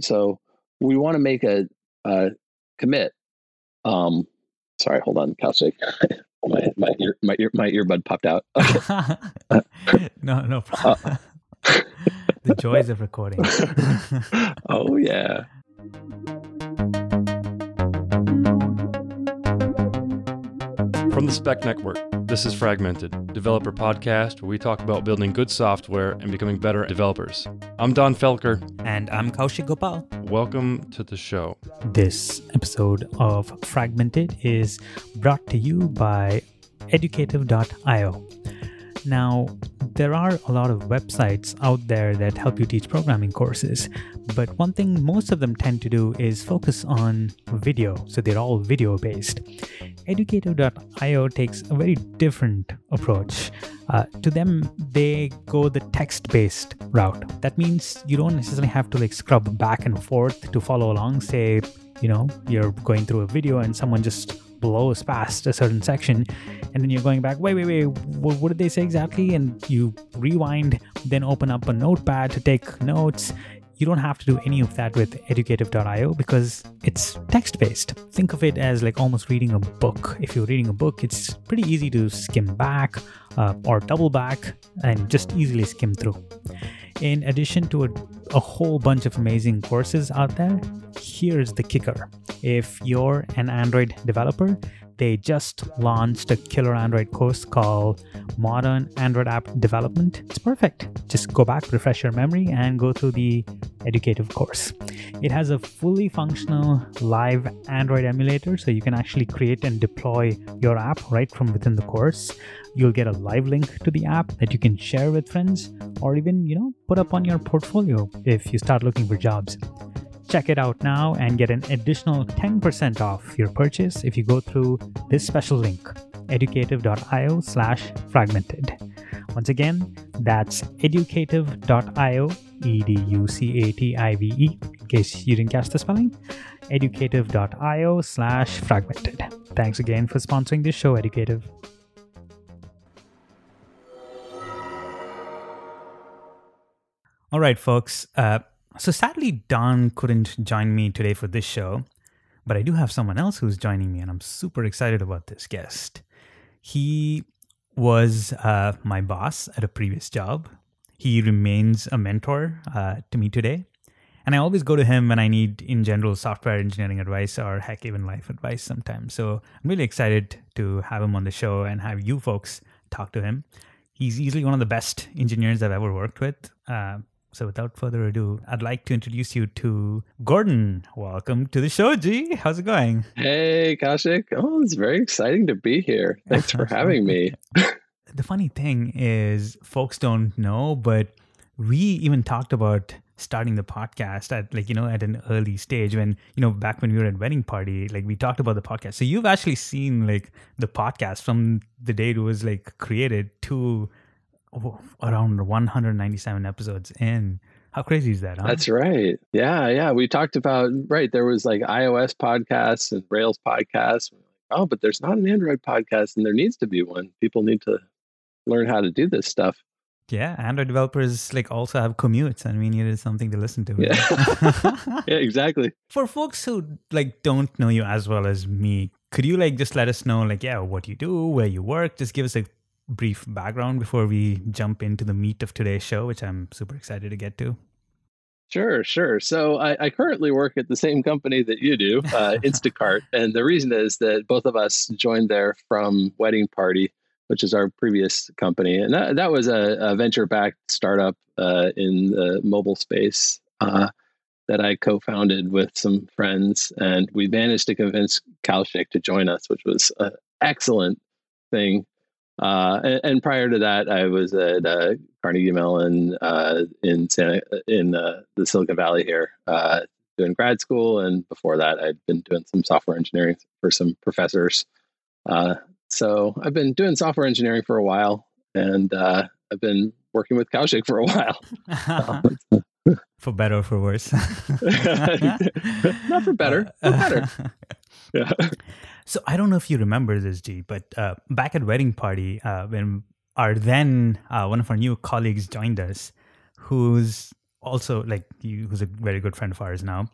So we want to make a, a commit. Um, sorry, hold on, Kaushik. my my ear, my ear, my earbud popped out. Okay. no, no problem. Uh, the joys of recording. oh yeah. From the Spec Network, this is Fragmented, developer podcast where we talk about building good software and becoming better developers. I'm Donn Felker. And I'm Kaushik Gopal. Welcome to the show. This episode of Fragmented is brought to you by educative.io. Now, there are a lot of websites out there that help you teach programming courses, but one thing most of them tend to do is focus on video, so they're all video based. Educative.io takes a very different approach. Uh, to them, they go the text based route. That means you don't necessarily have to like scrub back and forth to follow along. Say, you know, you're going through a video and someone just blows past a certain section and then you're going back wait wait wait what, what, did they say exactly and you rewind then open up a notepad to take notes you don't have to do any of that with educative.io because it's text based. Think of it as like almost reading a book. If you're reading a book, it's pretty easy to skim back uh, or double back and just easily skim through. In addition to a, a whole bunch of amazing courses out there, here's the kicker. If you're an Android developer, they just launched a killer Android course called Modern Android App Development. It's perfect. Just go back, refresh your memory, and go through the educative course. It has a fully functional live Android emulator, so you can actually create and deploy your app right from within the course. You'll get a live link to the app that you can share with friends or even, you know, put up on your portfolio if you start looking for jobs. Check it out now and get an additional 10% off your purchase if you go through this special link, educative.io slash fragmented. Once again, that's educative.io, E-D-U-C-A-T-I-V-E, in case you didn't catch the spelling, educative.io slash fragmented. Thanks again for sponsoring this show, Educative. All right, folks. Uh, so sadly, Donn couldn't join me today for this show, but I do have someone else who's joining me, and I'm super excited about this guest. He was uh, my boss at a previous job. He remains a mentor uh, to me today. And I always go to him when I need, in general, software engineering advice or heck, even life advice sometimes. So I'm really excited to have him on the show and have you folks talk to him. He's easily one of the best engineers I've ever worked with. Uh, so without further ado, I'd like to introduce you to Gordon. Welcome to the show, G. How's it going? Hey, Kaushik. Oh, it's very exciting to be here. Thanks for having me. the funny thing is, folks don't know, but we even talked about starting the podcast at like you know at an early stage when you know back when we were at wedding party like we talked about the podcast so you've actually seen like the podcast from the day it was like created to Oh, around 197 episodes in. How crazy is that? Huh? That's right. Yeah, yeah. We talked about right. There was like iOS podcasts and Rails podcasts. Oh, but there's not an Android podcast, and there needs to be one. People need to learn how to do this stuff. Yeah, Android developers like also have commutes, and we needed something to listen to. Yeah, yeah, exactly. For folks who like don't know you as well as me, could you like just let us know like yeah what you do, where you work? Just give us a brief background before we jump into the meat of today's show, which I'm super excited to get to? Sure, sure. So I, I currently work at the same company that you do, uh, Instacart, and the reason is that both of us joined there from Wedding Party, which is our previous company, and that that was a, a venture-backed startup uh, in the mobile space uh, that I co-founded with some friends, and we managed to convince Kaushik to join us, which was an excellent thing uh, and, and, prior to that, I was at uh, Carnegie Mellon uh, in Santa, in uh, the Silicon Valley here, uh, doing grad school. And before that, I'd been doing some software engineering for some professors. Uh, so I've been doing software engineering for a while, and I've been working with Kaushik for a while. for better or for worse? Not for better, for better. Yeah. So I don't know if you remember this, G, but uh, back at wedding party, uh, when our then uh, one of our new colleagues joined us, who's also like you, who's a very good friend of ours now.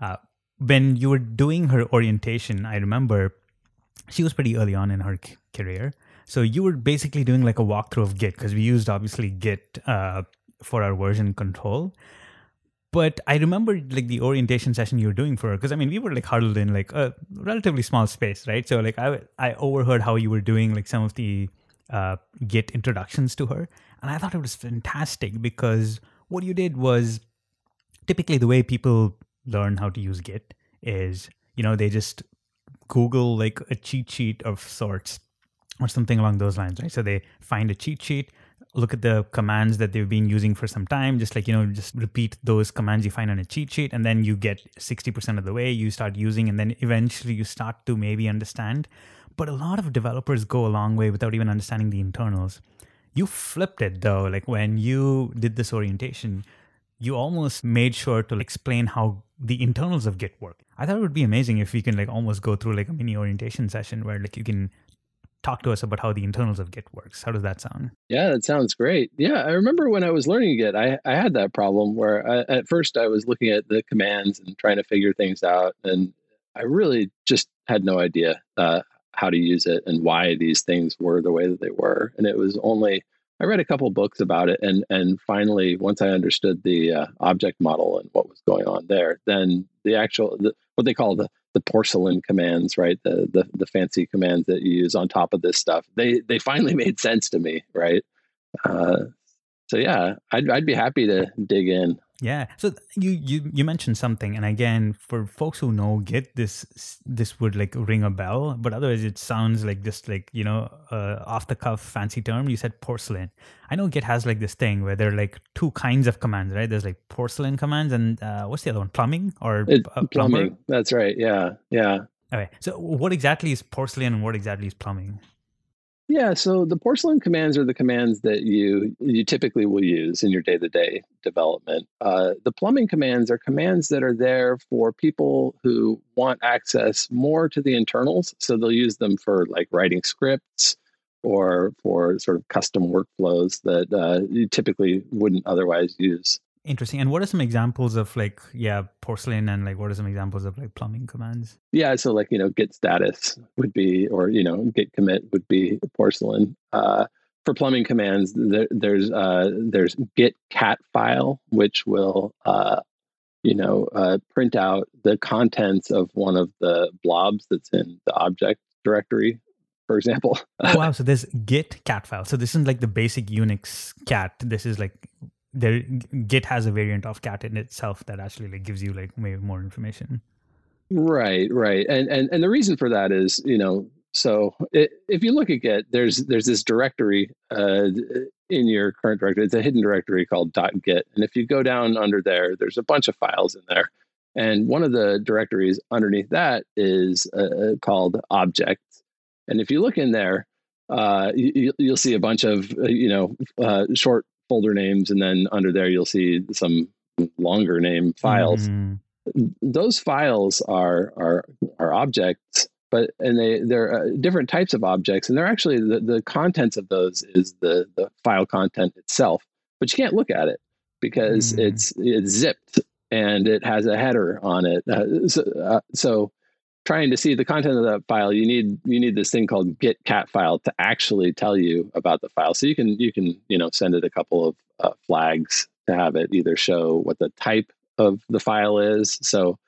Uh, when you were doing her orientation, I remember she was pretty early on in her c- career. So you were basically doing like a walkthrough of Git because we used obviously Git uh, for our version control. But I remember like the orientation session you were doing for her because I mean we were like huddled in like a relatively small space, right? So like I I overheard how you were doing like some of the uh, Git introductions to her, and I thought it was fantastic because what you did was typically the way people learn how to use Git is you know they just Google like a cheat sheet of sorts or something along those lines, right? So they find a cheat sheet, look at the commands that they've been using for some time, just like, you know, just repeat those commands you find on a cheat sheet, and then you get 60% of the way, you start using, and then eventually you start to maybe understand. But a lot of developers go a long way without even understanding the internals. You flipped it though, like when you did this orientation, you almost made sure to explain how the internals of Git work. I thought it would be amazing if we can like almost go through like a mini orientation session where like you can talk to us about how the internals of Git works. How does that sound? Yeah, that sounds great. Yeah, I remember when I was learning Git, I, I had that problem where I, at first I was looking at the commands and trying to figure things out, and I really just had no idea uh, how to use it and why these things were the way that they were. And it was only I read a couple books about it, and and finally, once I understood the uh, object model and what was going on there, then the actual the, what they call the the porcelain commands, right? The, the the fancy commands that you use on top of this stuff. They they finally made sense to me, right? Uh, so yeah, I'd I'd be happy to dig in. Yeah. So you you you mentioned something, and again, for folks who know Git, this this would like ring a bell, but otherwise it sounds like just like you know uh, off the cuff fancy term. You said porcelain. I know Git has like this thing where there are like two kinds of commands, right? There's like porcelain commands, and uh, what's the other one? Plumbing or It, uh, plumbing. That's right. Yeah, yeah. Okay. So what exactly is porcelain, and what exactly is plumbing? Yeah, so the porcelain commands are the commands that you you typically will use in your day to day development. Uh, the plumbing commands are commands that are there for people who want access more to the internals. So they'll use them for like writing scripts or for sort of custom workflows that uh, you typically wouldn't otherwise use. Interesting. And what are some examples of like yeah porcelain, and like what are some examples of like plumbing commands? Yeah, so like you know, git status would be, or you know, git commit would be porcelain. Uh, for plumbing commands, there, there's uh, there's git cat file, which will uh, you know uh, print out the contents of one of the blobs that's in the object directory, for example. Oh, wow. So there's Git cat file. So this isn't like the basic Unix cat. This is like there Git has a variant of cat in itself that actually like gives you like maybe more information. Right, right, and and and the reason for that is you know so it, if you look at Git, there's there's this directory uh, in your current directory. It's a hidden directory called .git, and if you go down under there, there's a bunch of files in there, and one of the directories underneath that is uh, called objects. And if you look in there, uh, you, you'll see a bunch of uh, you know uh, short folder names, and then under there you'll see some longer name files. Mm, those files are are are objects but and they they're uh, different types of objects and they're actually the, the contents of those is the the file content itself but you can't look at it because Mm. it's it's zipped and it has a header on it. Uh, so, uh, so trying to see the content of that file you need you need this thing called git cat file to actually tell you about the file. So you can you can you know send it a couple of uh, flags to have it either show what the type of the file is so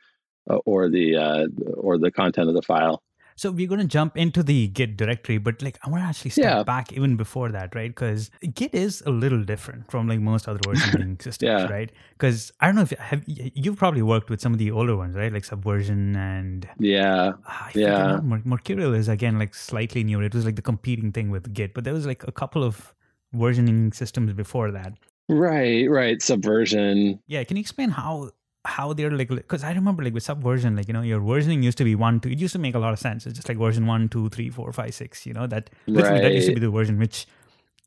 uh, or the uh, or the content of the file So we're going to jump into the Git directory, but like I want to actually step Yeah. back even before that, right? Because Git is a little different from like most other versioning systems, Yeah. right? Because I don't know if have you've probably worked with some of the older ones, right? Like Subversion and yeah Ah, I Yeah. Mercurial is again like slightly newer. It was like the competing thing with Git, but there was like a couple of versioning systems before that. right right subversion Yeah, can you explain how how they're like? Because I remember like with Subversion, like you know, your versioning used to be one, two. It used to make a lot of sense. It's just like version one, two, three, four, five, six. You know that literally that used to be the version, which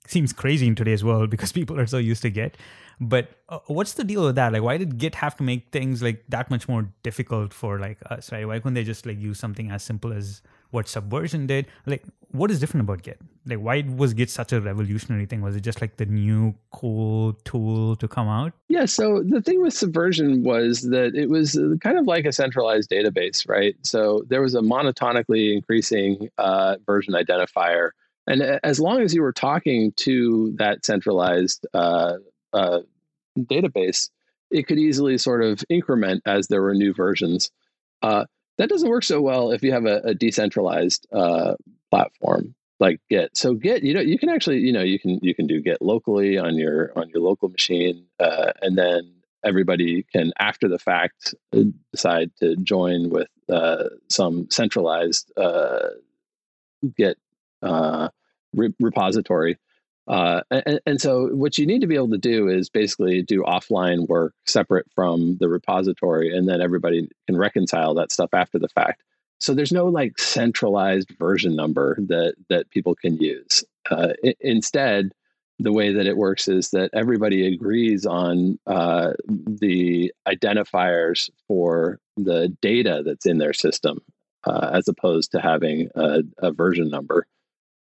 seems crazy in today's world because people are so used to Git. But uh, what's the deal with that? Like, why did Git have to make things like that much more difficult for like us, right? Why couldn't they just like use something as simple as what Subversion did? Like, what is different about Git? Like, why was Git such a revolutionary thing? Was it just like the new cool tool to come out? Yeah. So the thing with Subversion was that it was uh, kind of like a centralized database, right? So there was a monotonically increasing uh, version identifier. And as long as you were talking to that centralized uh, uh, database, it could easily sort of increment as there were new versions. Uh, that doesn't work so well if you have a, a decentralized uh, platform like Git. So Git, you know, you can actually, you know, you can you can do Git locally on your on your local machine, uh, and then everybody can, after the fact, uh, decide to join with uh, some centralized uh, Git uh, re- repository uh, and, and, so what you need to be able to do is basically do offline work separate from the repository, and then everybody can reconcile that stuff after the fact. So there's no like centralized version number that that people can use. Uh, instead, the way that it works is that everybody agrees on uh, the identifiers for the data that's in their system, uh, as opposed to having a, a version number.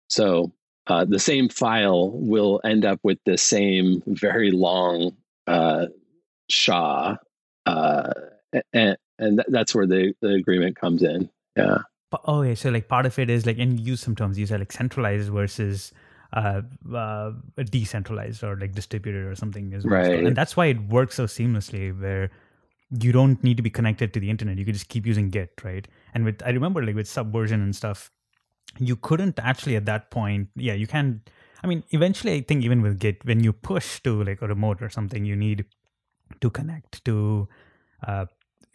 So uh, the same file will end up with the same very long uh, SHA, uh, and and that's where the, the agreement comes in. Yeah. Oh, okay. So like part of it is like, and use some terms. You said like centralized versus uh, uh, decentralized or like distributed or something as well. Right. And that's why it works so seamlessly where you don't need to be connected to the internet. You can just keep using Git, right? And with I remember like with Subversion and stuff, you couldn't actually at that point yeah you can i mean eventually i think even with git when you push to like a remote or something you need to connect to uh,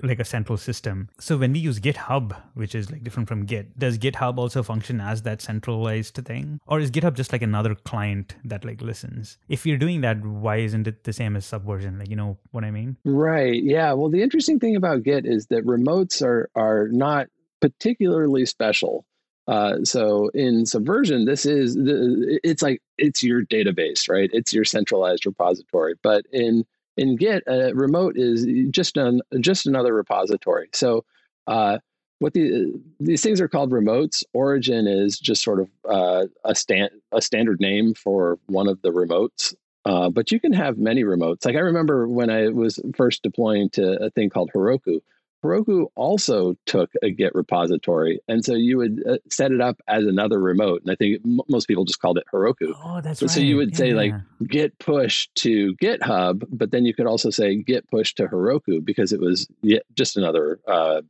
like a central system. So when we use github which is like different from git does github also function as that centralized thing? Or is github just like another client that like listens? If you're doing that why isn't it the same as subversion? Like you know what i mean? Right. Yeah. Well the interesting thing about git is that remotes are are not particularly special uh, so in Subversion, this is the, it's like it's your database, right? It's your centralized repository. But in in Git, a remote is just an just another repository. So uh, what the these things are called remotes. Origin is just sort of uh, a stand a standard name for one of the remotes. Uh, but you can have many remotes. Like I remember when I was first deploying to a thing called Heroku, Heroku also took a Git repository, and so you would uh, set it up as another remote. And I think m- most people just called it Heroku. Oh, that's so, right. So you would yeah. say like Git push to GitHub, but then you could also say Git push to Heroku because it was just another uh,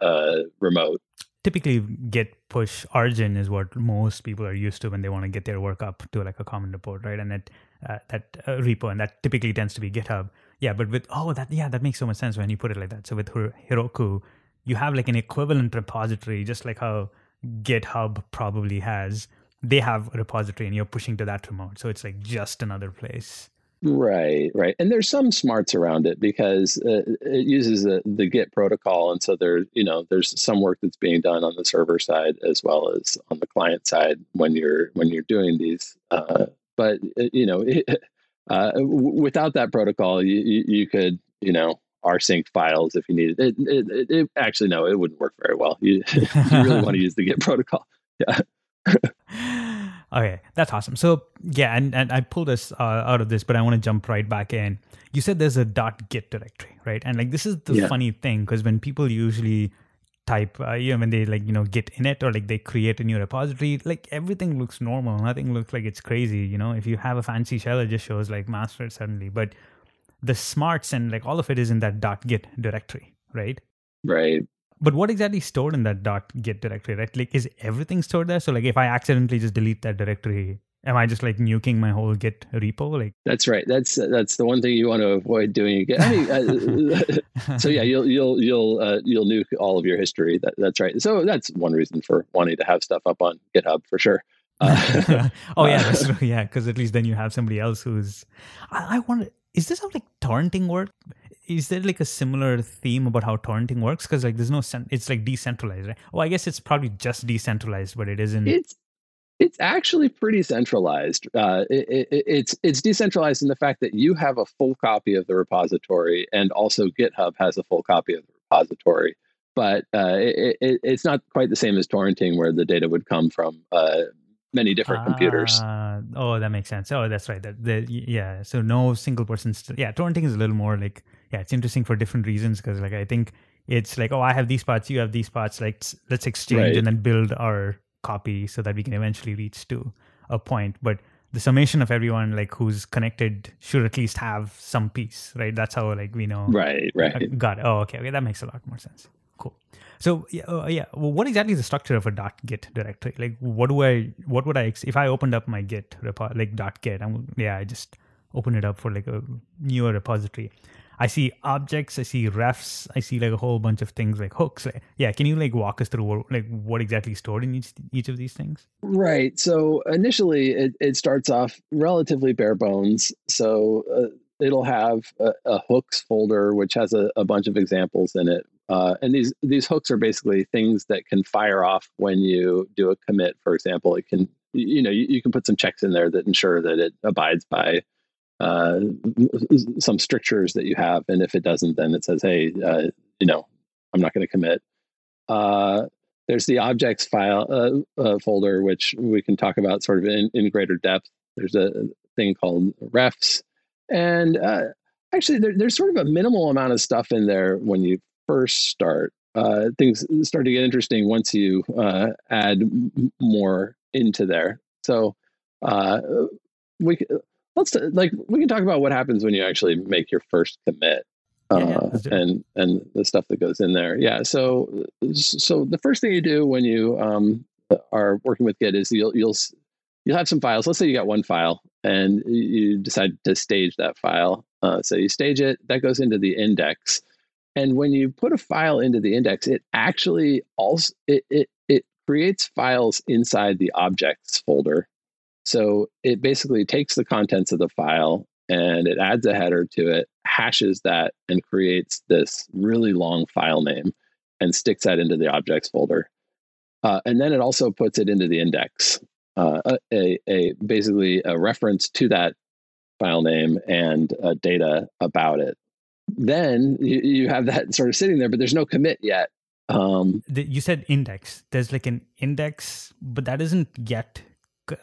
uh, remote. Typically, Git push origin is what most people are used to when they want to get their work up to like a common report, right? And that uh, that uh, repo, and that typically tends to be GitHub yeah but with oh that yeah that makes so much sense when you put it like that. So with heroku you have like an equivalent repository just like how github probably has. They have a repository and you're pushing to that remote. So it's like just another place. Right right. And there's some smarts around it because uh, it uses the, the git protocol. And so there you know there's some work that's being done on the server side as well as on the client side when you're when you're doing these uh, but uh, you know it, uh, w- without that protocol, you, you, you, could, you know, rsync files if you needed it, it, it, it. Actually, no, it wouldn't work very well. You, you really want to use the Git protocol. Yeah. okay, that's awesome. So yeah, and, and I pulled this uh, out of this, but I want to jump right back in. You said there's a .git directory, right? And like this is the yeah. funny thing because when people usually type uh, you know when they like you know git init or like they create a new repository like everything looks normal. Nothing looks like it's crazy you know? If you have a fancy shell it just shows like master suddenly. But the smarts and like all of it is in that dot git directory right? Right. But what exactly stored in that dot git directory right? Like is everything stored there? So like if i accidentally just delete that directory am I just like nuking my whole Git repo? Like that's right. That's that's the one thing you want to avoid doing again. I mean, uh, so yeah, you'll you'll you'll uh, you'll nuke all of your history. That, that's right. So that's one reason for wanting to have stuff up on GitHub for sure. Uh, oh yeah, that's. Yeah, because at least then you have somebody else who's. I, I wonder, is this how like torrenting work? Is there like a similar theme about how torrenting works? Because like there's no, it's like decentralized, right? Oh, I guess it's probably just decentralized, but it isn't. It's it's actually pretty centralized. Uh, it, it, it's it's decentralized in the fact that you have a full copy of the repository, and also GitHub has a full copy of the repository. but uh, it, it, it's not quite the same as torrenting, where the data would come from uh, many different computers. Ah, oh, that makes sense. Oh, that's right. That, the, yeah. So no single person. St- yeah, torrenting is a little more like yeah, it's interesting for different reasons because like I think it's like oh, I have these parts, you have these parts. Like let's exchange Right. and then build our copy so that we can eventually reach to a point. But the summation of everyone like who's connected should at least have some piece, right? That's how like we know. Right, Uh, right. Got it. Oh, okay. Okay, that makes a lot more sense. Cool. So yeah, uh, yeah. Well, what exactly is the structure of a dot .git directory? Like, what do I? What would I? ex- If I opened up my Git repo, like dot .git, I'm yeah, I just open it up for like a newer repository. I see objects, I see refs, I see like a whole bunch of things like hooks. Yeah, can you like walk us through what, like what exactly stored in each each of these things? Right. So initially, it, it starts off relatively bare bones. So uh, it'll have a, a hooks folder, which has a, a bunch of examples in it. Uh, and these these hooks are basically things that can fire off when you do a commit. For example, it can you know you, you can put some checks in there that ensure that it abides by uh, some strictures that you have, and if it doesn't, then it says, hey, uh, you know, I'm not going to commit. Uh, there's the objects file uh, uh, folder, which we can talk about sort of in, in greater depth. There's a thing called refs, and actually, there, there's sort of a minimal amount of stuff in there when you first start. Things start to get interesting once you add m- more into there. So we let's like we can talk about what happens when you actually make your first commit Yeah, yeah, uh, do it. and and the stuff that goes in there. Yeah. So so the first thing you do when you um, are working with Git is you'll you'll you'll have some files. Let's say you got one file and you decide to stage that file. Uh, so you stage it. That goes into the index. And when you put a file into the index, it actually also it it, it creates files inside the objects folder. So it basically takes the contents of the file and it adds a header to it, hashes that, and creates this really long file name and sticks that into the objects folder. Uh, and then it also puts it into the index, uh, a, a basically a reference to that file name and uh, data about it. Then you, you have that sort of sitting there, but there's no commit yet. Um, you said index. There's like an index, but that isn't yet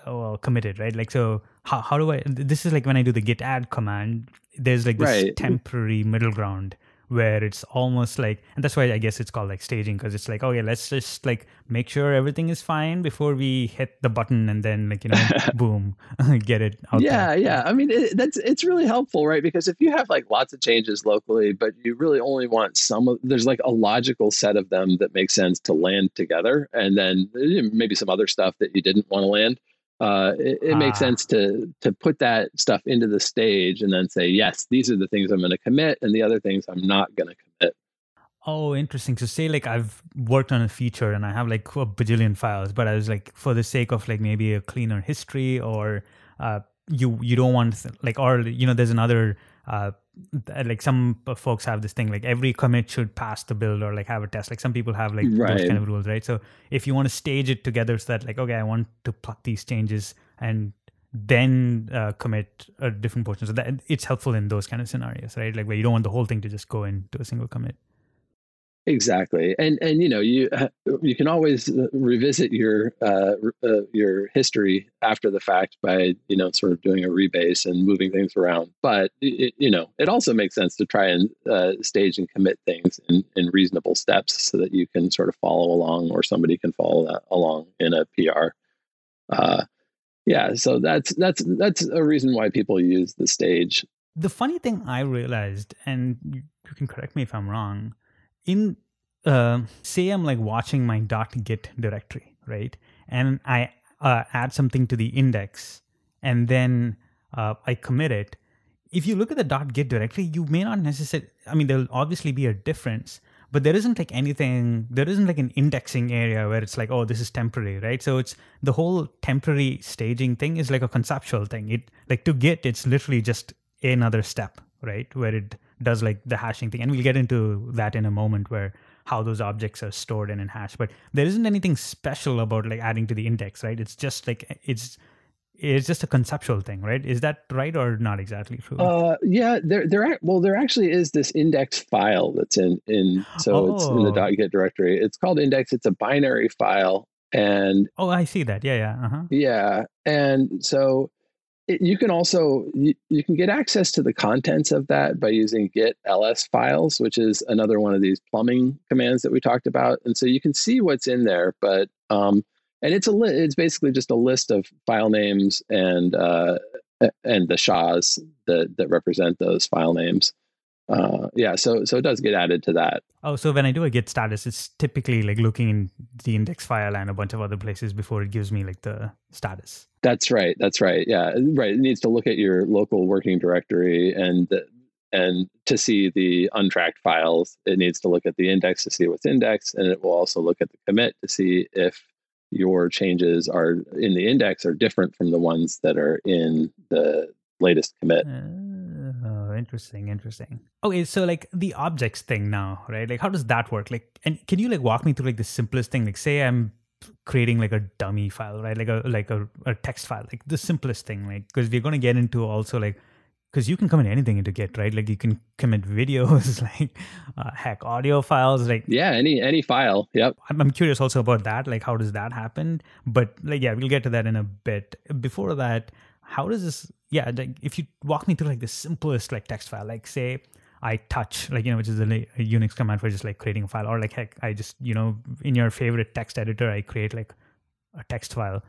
uh, committed, right? Like, so how, how do I? This is like when I do the git add command. There's like this Right. temporary middle ground where it's almost like, and that's why I guess it's called like staging because it's like, okay, let's just like make sure everything is fine before we hit the button and then like you know, boom, get it out. yeah, there. yeah. I mean, it, that's it's really helpful, right? Because if you have like lots of changes locally, but you really only want some of, there's like a logical set of them that makes sense to land together, and then eh, maybe some other stuff that you didn't want to land. Uh, it, it makes Ah. sense to to put that stuff into the stage and then say, yes, these are the things I'm going to commit, and the other things I'm not going to commit. Oh, interesting. So say like I've worked on a feature and I have like a bajillion files, but I was like for the sake of like maybe a cleaner history or uh you you don't want like or you know there's another uh like some folks have this thing like every commit should pass the build or like have a test. Like some people have like those kind of rules right? So if you want to stage it together so that like okay i want to pluck these changes and then uh, commit a different portion. So that it's helpful in those kind of scenarios right? Like where you don't want the whole thing to just go into a single commit Exactly, and and you know you you can always uh, revisit your uh, uh, your history after the fact by you know sort of doing a rebase and moving things around. But it, you know it also makes sense to try and uh, stage and commit things in, in reasonable steps so that you can sort of follow along or somebody can follow that along in a PR. Uh, yeah, so that's that's that's a reason why people use the stage. the funny thing I realized, and you can correct me if I'm wrong, in uh, say I'm like watching my .git directory, right, and I uh, add something to the index, and then uh, I commit it. If you look at the .git directory, you may not necessarily. I mean, there'll obviously be a difference, but there isn't like anything. There isn't like an indexing area where it's like, oh, this is temporary, right? So it's the whole temporary staging thing is like a conceptual thing. It like to Git, it's literally just another step, right? Where it does like the hashing thing. And we'll get into that in a moment where how those objects are stored and in hash. But there isn't anything special about like adding to the index, right? It's just like it's it's just a conceptual thing, right? Is that right or not exactly true? Uh, yeah, there, there, well, there actually is this index file that's in, in, so oh. it's in the oh. .git directory. It's called index. It's a binary file, and oh, I see that. Yeah, yeah, uh-huh. yeah, and so it, you can also you, you can get access to the contents of that by using git ls files, which is another one of these plumbing commands that we talked about, and so you can see what's in there, but um and it's a li- it's basically just a list of file names and uh, and the SHAs that that represent those file names. Uh, yeah, so so it does get added to that. Oh, so when I do a git status, it's typically like looking in the index file and a bunch of other places before it gives me like the status. That's right. That's right. Yeah, right. It needs to look at your local working directory and and to see the untracked files, it needs to look at the index to see what's indexed, and it will also look at the commit to see if your changes are in the index are different from the ones that are in the latest commit. Uh, interesting, interesting. Okay, so like the objects thing now, right? Like how does that work? Like and can you like walk me through like the simplest thing? Like say I'm creating like a dummy file, right? Like a like a, a text file, like the simplest thing, like because we're gonna get into also like because you can commit anything into Git, right? Like you can commit videos, like uh, heck, audio files, like yeah, any any file. Yep. I'm, I'm curious also about that. Like, how does that happen? But like, yeah, we'll get to that in a bit. Before that, how does this? Yeah, like if you walk me through like the simplest like text file, like say I touch, like you know, which is a, a Unix command for just like creating a file, or like heck, I just you know, in your favorite text editor, I create like a text file.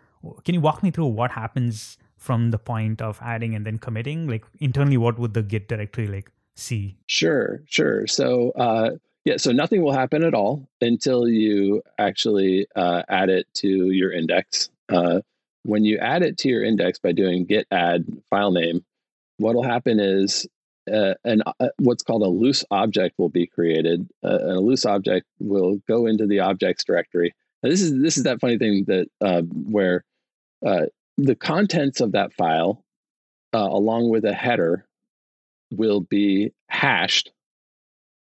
Can you walk me through what happens? from the point of adding and then committing? Like internally, what would the Git directory like see? Sure, sure. So uh, yeah, so nothing will happen at all until you actually uh, add it to your index. Uh, when you add it to your index by doing git add file name, what will happen is uh, an uh, what's called a loose object will be created. Uh, a loose object will go into the objects directory. This is this is that funny thing that uh, where the contents of that file, uh, along with a header, will be hashed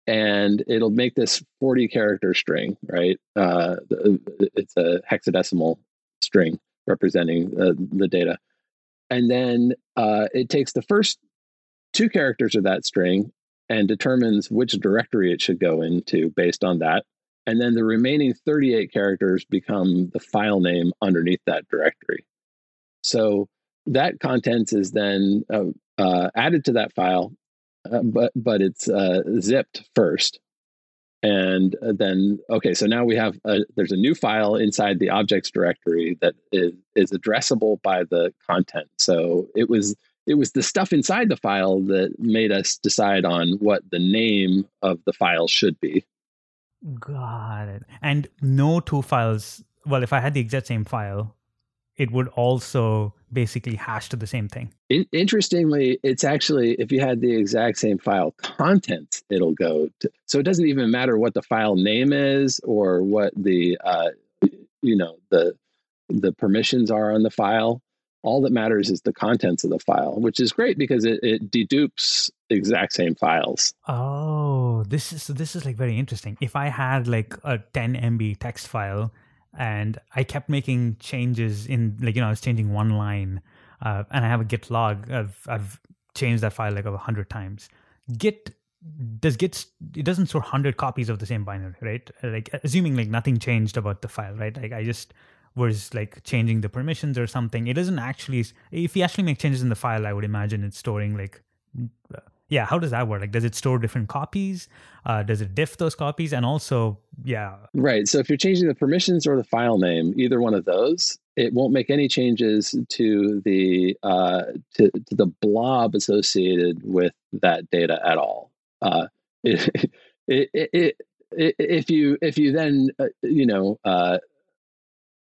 and it'll make this 40 character string, right? Uh, it's a hexadecimal string representing uh, the data. And then uh, it takes the first two characters of that string and determines which directory it should go into based on that. And then the remaining 38 characters become the file name underneath that directory. So that content is then uh, uh, added to that file, uh, but but it's uh, zipped first, and uh, then okay. So now we have a, there's a new file inside the objects directory that is is addressable by the content. So it was it was the stuff inside the file that made us decide on what the name of the file should be. Got it. And no two files. Well, if I had the exact same file, it would also basically hash to the same thing. interestingly, it's actually if you had the exact same file content, it'll go to. So it doesn't even matter what the file name is or what the uh, you know the the permissions are on the file. All that matters is the contents of the file, which is great because it, it dedupes exact same files. Oh, this is this is like very interesting. If I had like a 10 MB text file and I kept making changes in like you know I was changing one line, uh, and I have a Git log. I've I've changed that file like a hundred times. Git does Git it doesn't store hundred copies of the same binary, right? Like assuming like nothing changed about the file, right? Like I just was like changing the permissions or something. It doesn't actually. If you actually make changes in the file, I would imagine it's storing like yeah how does that work? Like does it store different copies? Uh, does it diff those copies? And also yeah. Right so if you're changing the permissions or the file name either one of those it won't make any changes to the uh, to, to the blob associated with that data at all. Uh, it, it, it, if you if you then uh, you know uh,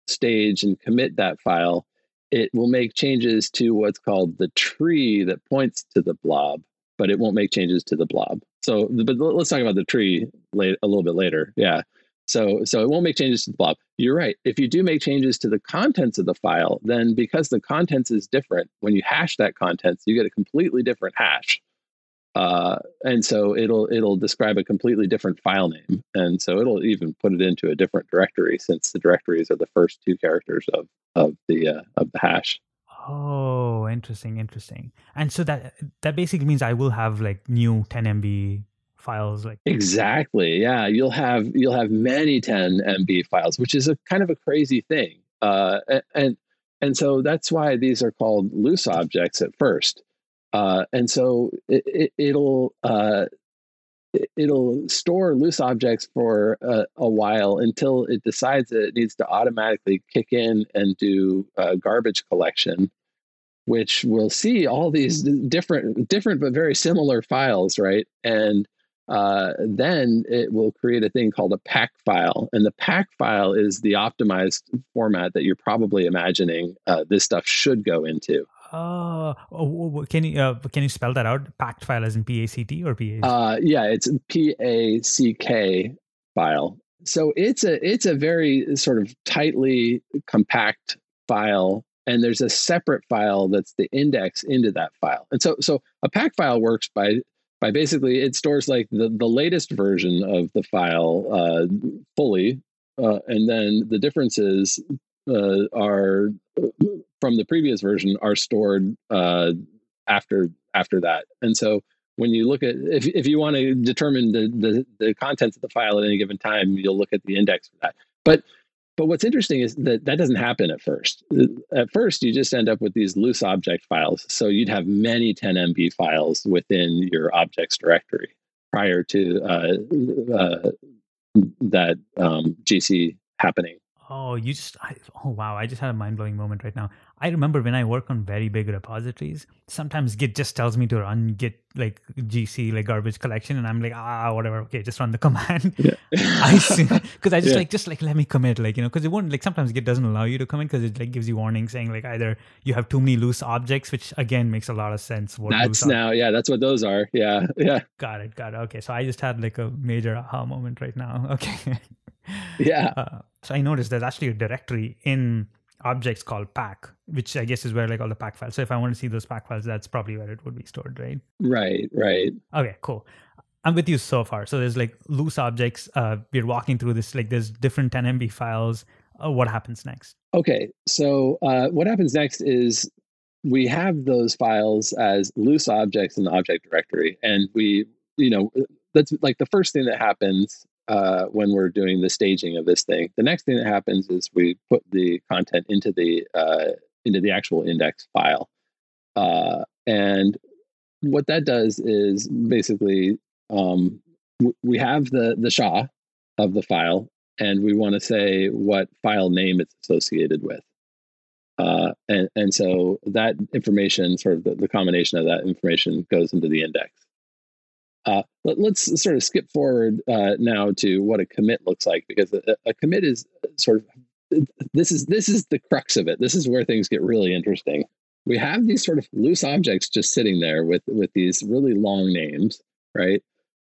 stage and commit that file it will make changes to what's called the tree that points to the blob but it won't make changes to the blob. So, but let's talk about the tree late, a little bit later. Yeah. So, so it won't make changes to the blob. You're right. If you do make changes to the contents of the file, then because the contents is different, when you hash that contents, you get a completely different hash. Uh, and so it'll it'll describe a completely different file name, and so it'll even put it into a different directory since the directories are the first two characters of of the uh, of the hash. Oh, interesting, interesting. And so that that basically means I will have like new 10 MB files like exactly yeah you'll have you'll have many 10 mb files which is a kind of a crazy thing uh, and and so that's why these are called loose objects at first uh, and so it, will it, uh, it'll store loose objects for a, a, while until it decides that it needs to automatically kick in and do garbage collection which will see all these different different but very similar files right? And uh, then it will create a thing called a pack file and the pack file is the optimized format that you're probably imagining uh, this stuff should go into uh, oh, can you uh, can you spell that out? Packed file as in P A C T or P A? Uh, yeah, it's P A C K file. So it's a it's a very sort of tightly compact file, and there's a separate file that's the index into that file. And so so a pack file works by by basically it stores like the the latest version of the file uh, fully, uh, and then the differences uh, are from the previous version are stored uh, after after that. And so when you look at if if you want to determine the, the the contents of the file at any given time, you'll look at the index for that. But but what's interesting is that that doesn't happen at first. At first, you just end up with these loose object files. So you'd have many 10 MB files within your objects directory prior to uh, uh, that um, GC happening. Oh, you just, I, oh wow, I just had a mind blowing moment right now. I remember when I work on very big repositories, sometimes Git just tells me to run Git like GC, like garbage collection. And I'm like, ah, whatever. Okay, just run the command. Yeah. I see. Cause I just yeah. like, just like, let me commit, like, you know, cause it won't, like, sometimes Git doesn't allow you to commit because it like gives you warning saying like either you have too many loose objects, which again makes a lot of sense. What that's now, yeah, that's what those are. Yeah. Yeah. Got it. Got it. Okay. So I just had like a major aha moment right now. Okay. Yeah. Uh, so I noticed there's actually a directory in objects called pack, which I guess is where like all the pack files. So if I want to see those pack files, that's probably where it would be stored, right? Right, right. Okay, cool. I'm with you so far. So there's like loose objects. Uh, we're walking through this. Like there's different 10 MB files. Uh, what happens next? Okay, so uh, what happens next is we have those files as loose objects in the object directory, and we, you know, that's like the first thing that happens uh, when we're doing the staging of this thing. The next thing that happens is we put the content into the uh, into the actual index file, uh, and what that does is basically um, we have the the SHA of the file, and we want to say what file name it's associated with. Uh, and, and so that information, sort of the, the combination of that information, goes into the index. Uh, but let's sort of skip forward uh, now to what a commit looks like because a, a, commit is sort of this is this is the crux of it. This is where things get really interesting. We have these sort of loose objects just sitting there with with these really long names, right?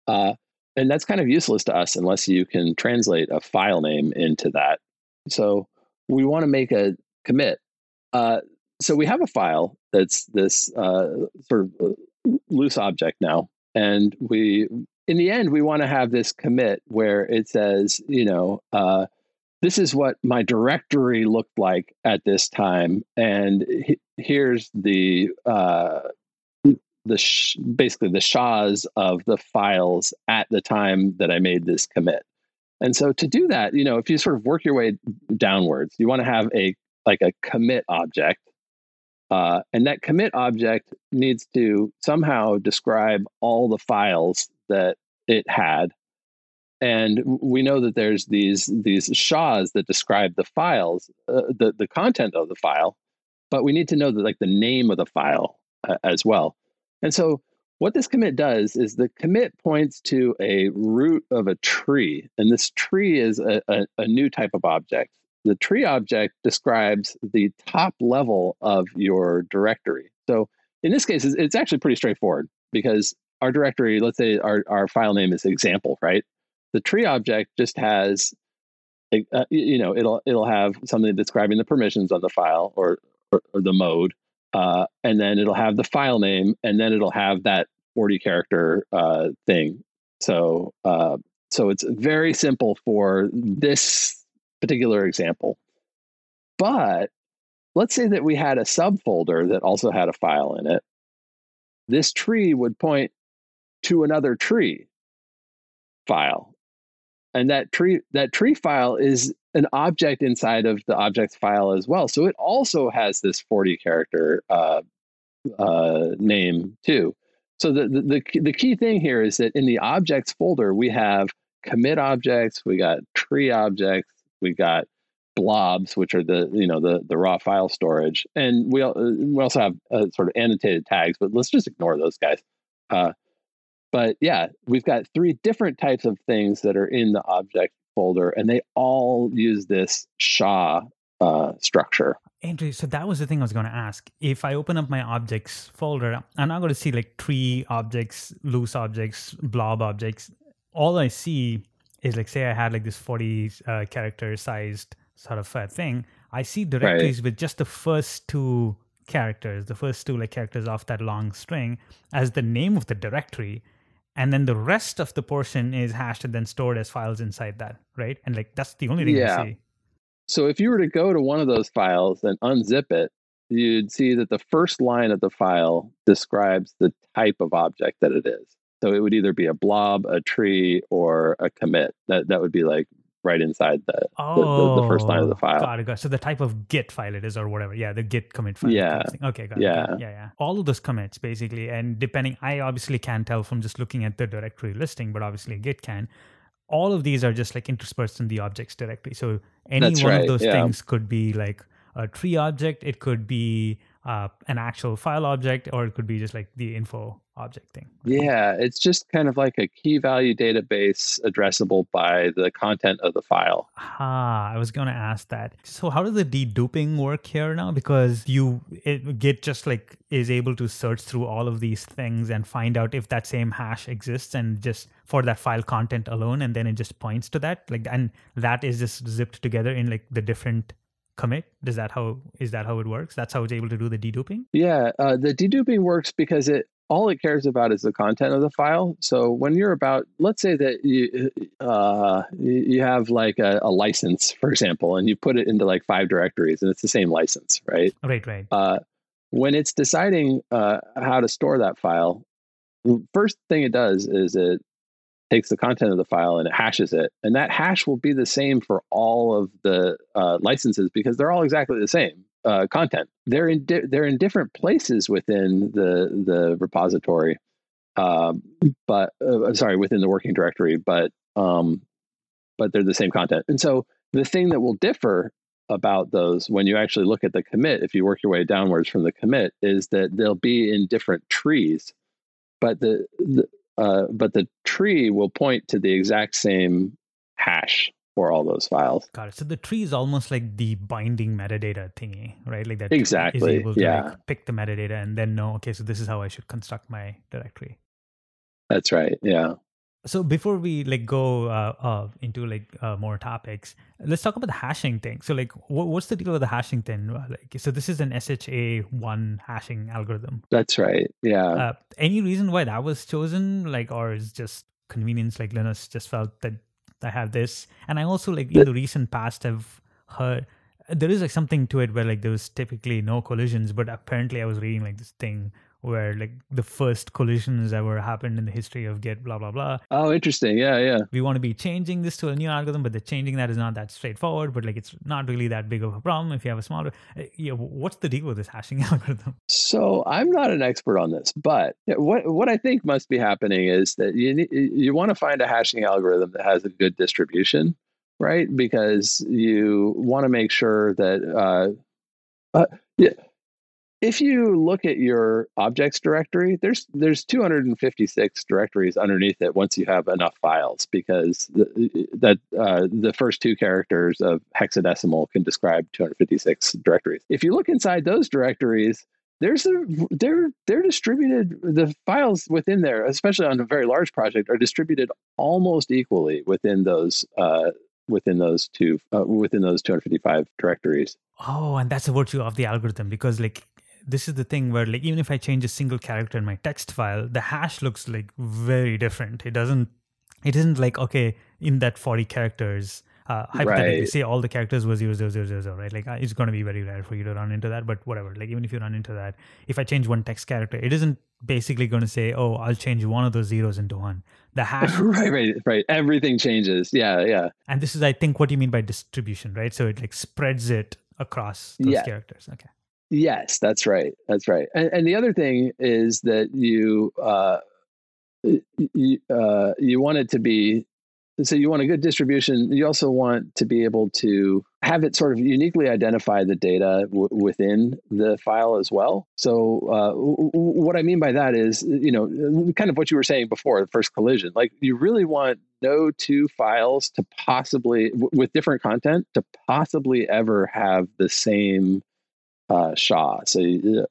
Uh, and that's kind of useless to us unless you can translate a file name into that. So we want to make a commit. Uh, so we have a file that's this uh, sort of uh, loose object now and we in the end we want to have this commit where it says you know uh, this is what my directory looked like at this time and he, here's the uh, the sh- basically the shas of the files at the time that i made this commit. And so to do that you know if you sort of work your way downwards you want to have a like a commit object uh, and that commit object needs to somehow describe all the files that it had. And we know that there's these these SHAs that describe the files, uh, the the content of the file, but we need to know that like the name of the file uh, as well. And so what this commit does is the commit points to a root of a tree, and this tree is a, a, a new type of object the tree object describes the top level of your directory. So in this case, it's actually pretty straightforward because our directory, let's say our, our file name is example, right? The tree object just has, uh, you know, it'll it'll have something describing the permissions on the file or or, or the mode, uh, and then it'll have the file name, and then it'll have that 40 character uh, thing. So uh, so it's very simple for this particular example. But let's say that we had a subfolder that also had a file in it. This tree would point to another tree file. And that tree that tree file is an object inside of the objects file as well. So it also has this 40 character uh, uh, name too. So the, the, the the key thing here is that in the objects folder we have commit objects, we got tree objects, we got blobs, which are the you know the the raw file storage, and we we also have uh, sort of annotated tags. But let's just ignore those guys. Uh, but yeah, we've got three different types of things that are in the object folder, and they all use this SHA uh, structure. Andrew, so that was the thing I was going to ask. If I open up my objects folder, I'm not going to see like tree objects, loose objects, blob objects. All I see is like, say I had like this 40 uh, character sized sort of uh, thing. I see directories right. with just the first two characters, the first two like characters off that long string as the name of the directory. And then the rest of the portion is hashed and then stored as files inside that, right? And like that's the only thing yeah. I see. So if you were to go to one of those files and unzip it, you'd see that the first line of the file describes the type of object that it is. So it would either be a blob, a tree, or a commit. That that would be like right inside the, oh, the, the, first line of the oh, file. Got it, got it. So the type of Git file it is or whatever. Yeah, the Git commit file. Yeah. Okay, got yeah. it. Got it. Yeah, yeah. All of those commits basically. And depending, I obviously can't tell from just looking at the directory listing, but obviously Git can. All of these are just like interspersed in the objects directory. So any That's one right, of those yeah. things could be like a tree object, it could be uh, an actual file object, or it could be just like the info object thing. Yeah, it's just kind of like a key value database addressable by the content of the file. Ah, I was going to ask that. So how does the deduping work here now? Because you it, Git just like is able to search through all of these things and find out if that same hash exists and just for that file content alone and then it just points to that like and that is just zipped together in like the different commit does that how is that how it works that's how it's able to do the deduping yeah uh, the deduping works because it all it cares about is the content of the file. So when you're about, let's say that you uh, you have like a, a, license, for example, and you put it into like five directories, and it's the same license, right? Right, right. Uh, when it's deciding uh, how to store that file, first thing it does is it takes the content of the file and it hashes it, and that hash will be the same for all of the uh, licenses because they're all exactly the same uh, content. They're in di- they're in different places within the the repository, uh, but uh, sorry, within the working directory, but um, but they're the same content. And so the thing that will differ about those when you actually look at the commit, if you work your way downwards from the commit, is that they'll be in different trees, but the, the uh, but the tree will point to the exact same hash for all those files. Got it. So the tree is almost like the binding metadata thingy, right? Like that exactly. is able to yeah. like pick the metadata and then know, okay, so this is how I should construct my directory. That's right. Yeah. So before we like go uh, uh, into like uh, more topics, let's talk about the hashing thing. So like, what, what's the deal with the hashing thing? Like, so this is an SHA one hashing algorithm. That's right. Yeah. Uh, any reason why that was chosen? Like, or is just convenience? Like Linus just felt that I have this, and I also like in the recent past have heard there is like something to it where like there was typically no collisions, but apparently I was reading like this thing where like the first collisions ever happened in the history of Git, blah blah blah. Oh, interesting. Yeah, yeah. We want to be changing this to a new algorithm, but the changing that is not that straightforward. But like, it's not really that big of a problem if you have a smaller. Uh, yeah, what's the deal with this hashing algorithm? So I'm not an expert on this, but what what I think must be happening is that you you want to find a hashing algorithm that has a good distribution, right? Because you want to make sure that. Uh, uh, yeah, if you look at your objects directory, there's there's 256 directories underneath it once you have enough files because the, that uh, the first two characters of hexadecimal can describe 256 directories. If you look inside those directories, there's a, they're they're distributed the files within there, especially on a very large project, are distributed almost equally within those uh, within those two uh, within those 255 directories. Oh, and that's the virtue of the algorithm because like this is the thing where like even if I change a single character in my text file, the hash looks like very different. It doesn't it isn't like okay, in that 40 characters, uh, hypothetically right. say all the characters were zero zero zero zero zero, right? Like uh, it's going to be very rare for you to run into that, but whatever. Like even if you run into that, if I change one text character, it isn't basically going to say, "Oh, I'll change one of those zeros into one." The hash, right, right, right. Everything changes. Yeah, yeah. And this is, I think, what you mean by distribution, right? So it like spreads it across those yeah. characters. Okay. Yes, that's right. That's right. And, and the other thing is that you uh, you, uh, you want it to be so you want a good distribution. You also want to be able to have it sort of uniquely identify the data w- within the file as well. So uh, w- what I mean by that is, you know, kind of what you were saying before, the first collision. Like you really want no two files to possibly, w- with different content, to possibly ever have the same uh, SHA. So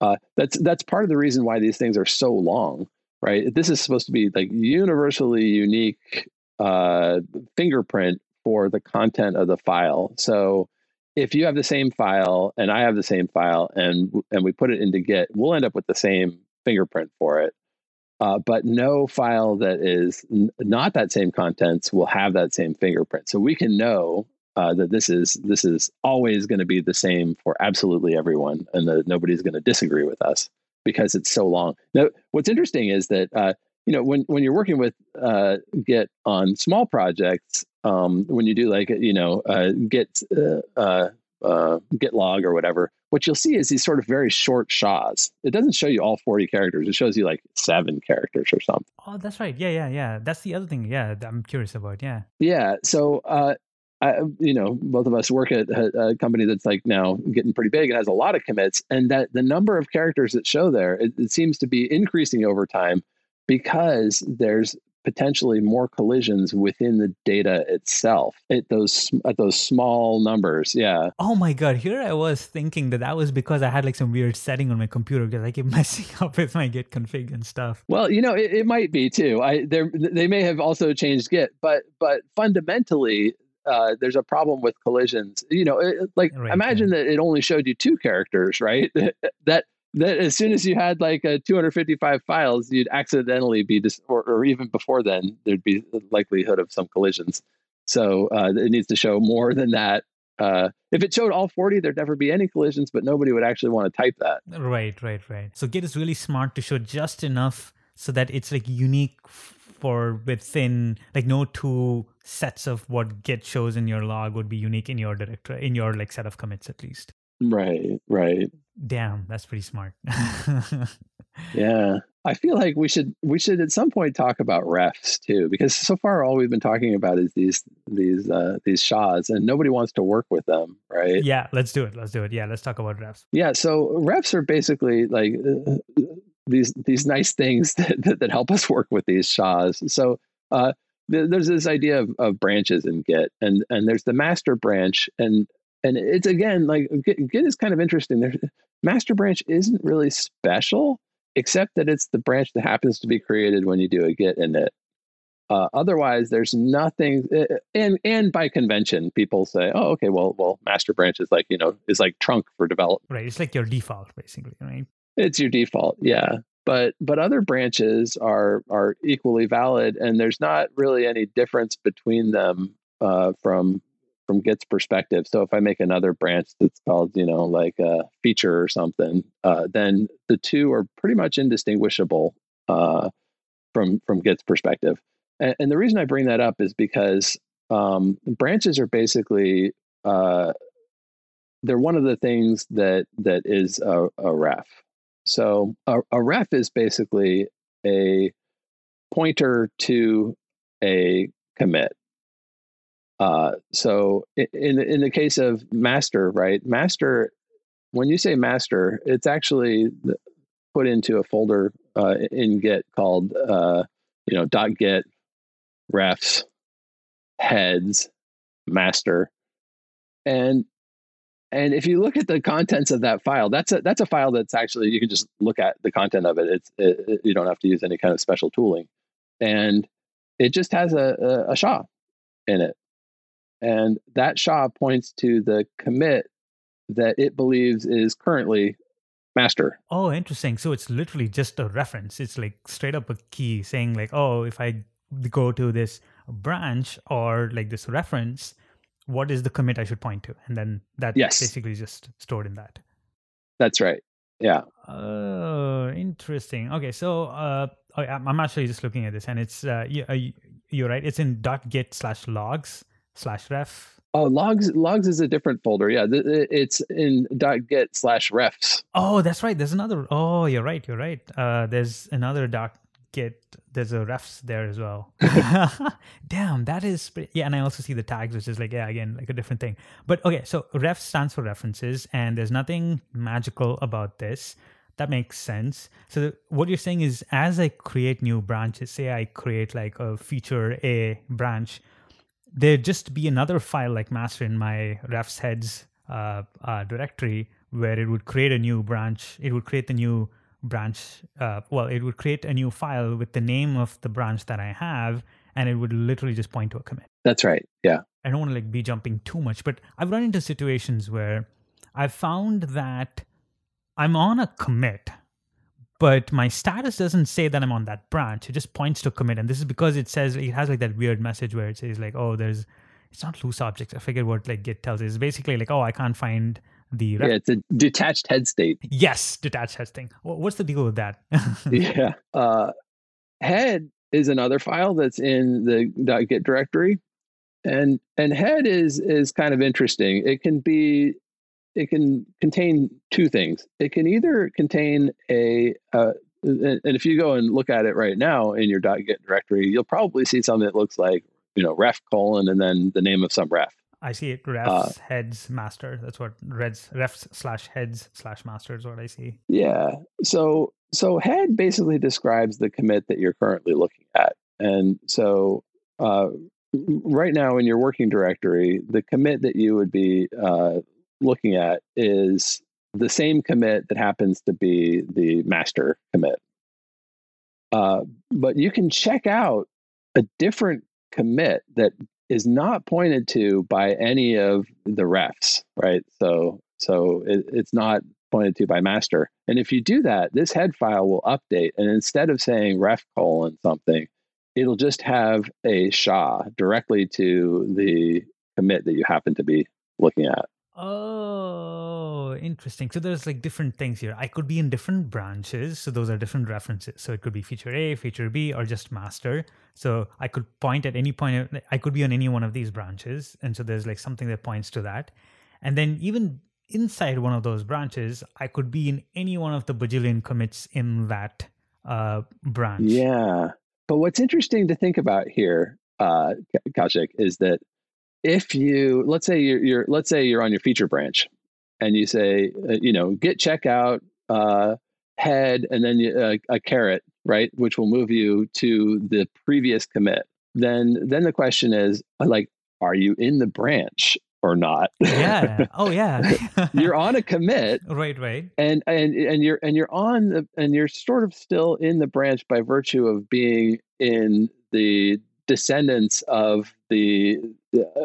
uh, that's that's part of the reason why these things are so long, right? This is supposed to be like universally unique uh, fingerprint for the content of the file. So if you have the same file and I have the same file and and we put it into Git, we'll end up with the same fingerprint for it. Uh, but no file that is n- not that same contents will have that same fingerprint. So we can know uh, that this is this is always going to be the same for absolutely everyone, and that nobody's going to disagree with us because it's so long. Now, what's interesting is that uh, you know when when you're working with uh, Git on small projects, um, when you do like you know uh, Git uh, uh, Git log or whatever, what you'll see is these sort of very short SHAs. It doesn't show you all 40 characters. It shows you like seven characters or something. Oh, that's right. Yeah, yeah, yeah. That's the other thing. Yeah, I'm curious about. Yeah. Yeah. So uh, I, you know, both of us work at a, company that's like now getting pretty big and has a lot of commits, and that the number of characters that show there it, it seems to be increasing over time because there's potentially more collisions within the data itself at those at those small numbers. Yeah. Oh my god here i was thinking that that was because i had like some weird setting on my computer because i keep messing up with my git config and stuff. Well you know it, it might be too. I they may have also changed git but but fundamentally uh, there's a problem with collisions. You know, it, like right, imagine that it only showed you two characters, right? that that as soon as you had like a 255 files, you'd accidentally be dis- or, or even before then, there'd be the likelihood of some collisions. So uh, it needs to show more than that. Uh, if it showed all 40, there'd never be any collisions, but nobody would actually want to type that. Right, right, right. So Git is really smart to show just enough so that it's like unique for within like no two sets of what git shows in your log would be unique in your directory in your like set of commits at least. Right right. Damn that's pretty smart. Yeah i feel like we should we should at some point talk about refs too because so far all we've been talking about is these these uh these SHAs and nobody wants to work with them right? Yeah let's do it let's do it. Yeah let's talk about refs. Yeah so refs are basically like uh, these these nice things that, that, that help us work with these SHAs. So uh, th- there's this idea of, of branches in Git, and and there's the master branch, and and it's again like Git, Git is kind of interesting. There's master branch isn't really special, except that it's the branch that happens to be created when you do a Git init. Uh, otherwise, there's nothing, uh, and and by convention, people say, "Oh, okay, well, well, master branch is like you know is like trunk for development." Right, it's like your default, basically, right? It's your default, yeah. But but other branches are are equally valid, and there's not really any difference between them uh, from from Git's perspective. So if I make another branch that's called, you know, like a feature or something, uh, then the two are pretty much indistinguishable uh, from from Git's perspective. And, and, the reason I bring that up is because um, branches are basically uh, they're one of the things that that is a, a ref. So a, a ref is basically a pointer to a commit. Uh, so in in the case of master, right? Master, when you say master, it's actually put into a folder uh, in Git called uh, you know dot git refs heads master, and and if you look at the contents of that file, that's a that's a file that's actually you can just look at the content of it. It's it, you don't have to use any kind of special tooling, and it just has a, a, a SHA in it, and that SHA points to the commit that it believes is currently master. Oh, interesting. So it's literally just a reference. It's like straight up a key saying like, oh, if I go to this branch or like this reference, what is the commit I should point to? And then that Yes. basically just stored in that. That's right. Yeah. Oh, interesting. Okay, so uh, I'm actually just looking at this, and it's uh, you, uh, you- you're right. It's in .git slash logs slash ref. Oh, logs logs is a different folder. Yeah, it's in .git slash refs. Oh, that's right. There's another. Oh, you're right. You're right. Uh, there's another .git. There's a refs there as well. Damn, that is pretty, yeah. And I also see the tags, which is like yeah, again like a different thing. But okay, so ref stands for references, and there's nothing magical about this. That makes sense. So what you're saying is, as I create new branches, say I create like a feature A branch, there just be another file like master in my refs heads uh, uh, directory where it would create a new branch. It would create the new branch. Uh, well, it would create a new file with the name of the branch that I have, and it would literally just point to a commit. That's right. Yeah. I don't want to like be jumping too much, but I've run into situations where I've found that I'm on a commit, but my status doesn't say that I'm on that branch. It just points to a commit, and this is because it says it has like that weird message where it says like, oh, there's it's not loose objects. I forget what like Git tells. It's basically like, oh, I can't find the ref- Yeah, it's a detached head state. yes detached head Wha- What's the deal with that? yeah. Uh, head is another file that's in the .git directory, and and head is is kind of interesting. It can be it can contain two things. It can either contain a uh, and and if you go and look at it right now in your .git directory, you'll probably see something that looks like you know ref colon and then the name of some ref. I see it refs heads master. That's what reds refs slash heads slash master is what I see. Yeah. So so head basically describes the commit that you're currently looking at. And so uh, right now in your working directory, the commit that you would be uh, looking at is the same commit that happens to be the master commit. Uh, but you can check out a different commit that is not pointed to by any of the refs, right? So so it, it's not pointed to by master. And if you do that, this head file will update. And instead of saying ref colon something, it'll just have a SHA directly to the commit that you happen to be looking at. Oh, interesting. So there's like different things here. I could be in different branches. So those are different references. So it could be feature A, feature B, or just master. So I could point at any point. I could be on any one of these branches. And so there's like something that points to that. And then even inside one of those branches, I could be in any one of the bajillion commits in that uh, branch. Yeah. But what's interesting to think about here, uh, Ka- Kaushik, is that if you let's say you're, you're let's say you're on your feature branch, and you say uh, you know git checkout uh, head and then you, uh, a caret right, which will move you to the previous commit. Then then the question is uh, like, are you in the branch or not? Yeah. Oh, yeah. you're on a commit right, right. and and and you're and you're on the and you're sort of still in the branch by virtue of being in the descendants of the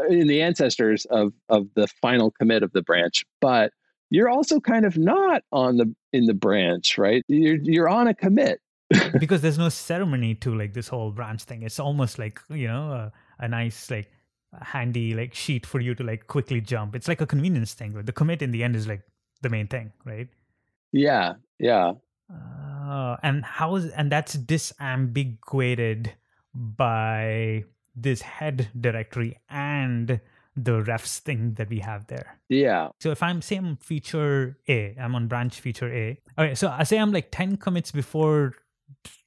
in the ancestors of of the final commit of the branch but you're also kind of not on the in the branch right? You're you're on a commit. Because there's no ceremony to like this whole branch thing. It's almost like you know a, a nice like handy like sheet for you to like quickly jump. It's like a convenience thing but the commit in the end is like the main thing right? Yeah yeah. Uh, and how is and that's disambiguated by this head directory and the refs thing that we have there yeah so if I'm say I'm feature A, I'm on branch feature A. Okay, so I say I'm like 10 commits before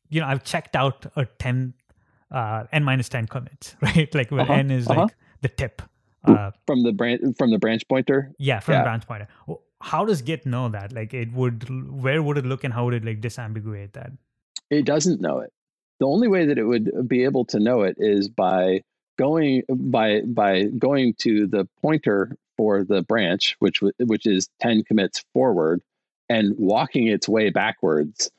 you know, I've checked out a 10 uh n minus 10 commits, right? Like where Uh-huh, n is uh-huh. like the tip. Uh from the branch from the branch pointer yeah, from Yeah. branch pointer. How does Git know that? Like it would where would it look and how would it like disambiguate that? it doesn't know it. The only way that it would be able to know it is by going by by going to the pointer for the branch, which which is ten commits forward, and walking its way backwards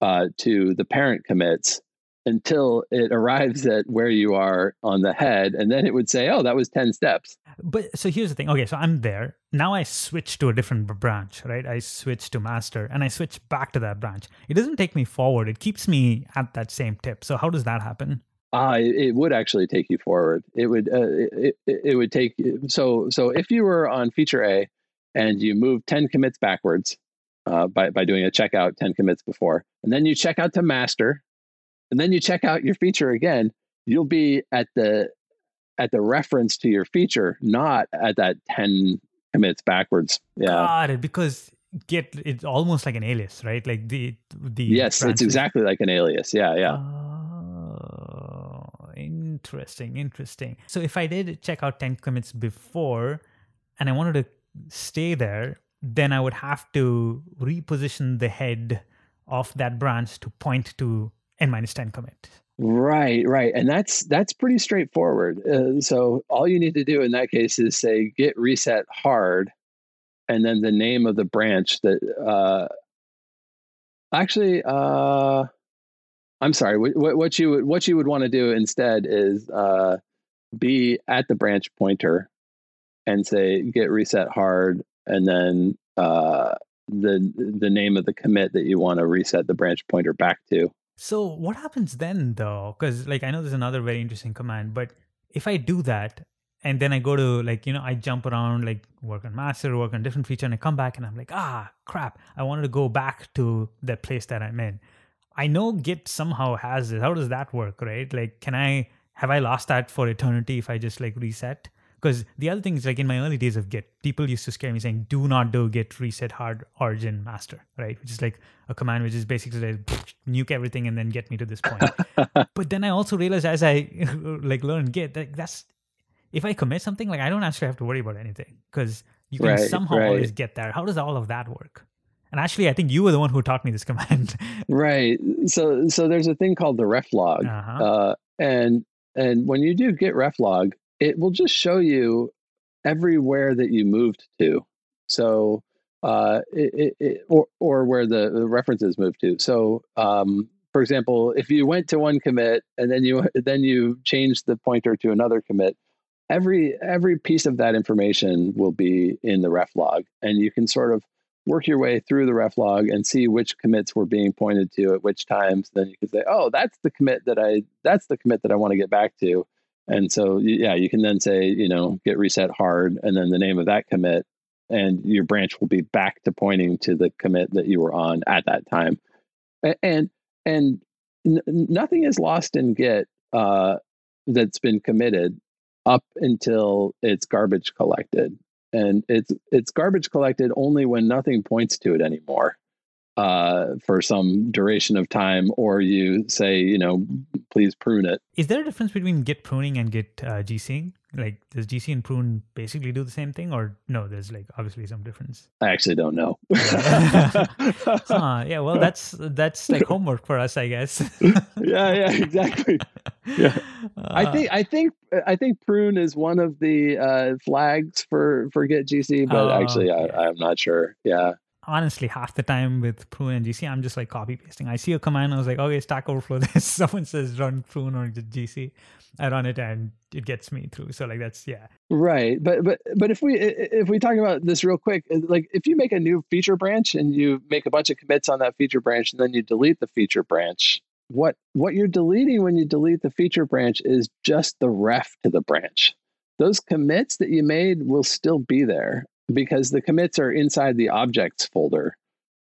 uh, to the parent commits until it arrives at where you are on the head, and then it would say, "Oh, that was ten steps." But so here's the thing. Okay, so I'm there. Now I switch to a different branch, right? I switch to master and I switch back to that branch. It doesn't take me forward. It keeps me at that same tip. So how does that happen? Ah, it, it would actually take you forward. It would uh, it, it, it would take so so if you were on feature A and you move 10 commits backwards uh, by by doing a checkout 10 commits before, and then you check out to master, and then you check out your feature again, you'll be at the at the reference to your feature, not at that 10 commits backwards. Yeah. Got it. Because get it's almost like an alias, right? Like the the yes, branches. it's exactly like an alias. Yeah, yeah. Oh, interesting, interesting. So if I did check out 10 commits before and I wanted to stay there, then I would have to reposition the head of that branch to point to n minus 10 commit. Right, right, and that's that's pretty straightforward. Uh, so all you need to do in that case is say git reset hard, and then the name of the branch that. Uh, actually, uh, I'm sorry. What, what you would what you would want to do instead is uh, be at the branch pointer, and say git reset hard, and then uh, the the name of the commit that you want to reset the branch pointer back to. So what happens then though? Because like I know there's another very interesting command, but if I do that and then I go to like, you know, I jump around, like work on master, work on different feature, and I come back and I'm like, ah, crap, I wanted to go back to the place that I'm in. I know Git somehow has it. How does that work, right? Like, can I have I lost that for eternity if I just like reset? Because the other thing is like in my early days of Git, people used to scare me saying, do not do git reset hard origin master, right? Which is like a command which is basically like nuke everything and then get me to this point. but then I also realized as I like learn Git, that that's if I commit something, like I don't actually have to worry about anything because you can Right, somehow right. always get there. How does all of that work? And actually, I think you were the one who taught me this command. Right. So so there's a thing called the ref log. uh-huh. Uh, and and when you do git ref log, it will just show you everywhere that you moved to. So uh, it, it, or or where the, the references moved to. So um, for example, if you went to one commit and then you then you changed the pointer to another commit, every every piece of that information will be in the ref log, and you can sort of work your way through the ref log and see which commits were being pointed to at which times. Then you can say, oh, that's the commit that I that's the commit that I want to get back to. And so yeah, you can then say, you know, git reset hard and then the name of that commit and your branch will be back to pointing to the commit that you were on at that time. And and n- nothing is lost in Git uh, that's been committed up until it's garbage collected and it's it's garbage collected only when nothing points to it anymore uh, for some duration of time, or you say, you know, please prune it. Is there a difference between Git pruning and Git uh, GCing? Like, does GC and prune basically do the same thing, or no? There's like obviously some difference. I actually don't know. Huh, yeah, well, that's that's like homework for us, I guess. yeah, yeah, exactly. Yeah. I Uh, think I think I think prune is one of the uh, flags for for Git GC, but Oh, actually. I, I'm not sure. Yeah. Honestly, half the time with prune and GC, I'm just like copy pasting. I see a command, I was like, okay, Stack Overflow this. Someone says run prune or GC, I run it and it gets me through. So like that's yeah. Right, but but but if we if we talk about this real quick, uh, like if you make a new feature branch and you make a bunch of commits on that feature branch and then you delete the feature branch, what what you're deleting when you delete the feature branch is just the ref to the branch. Those commits that you made will still be there because the commits are inside the objects folder.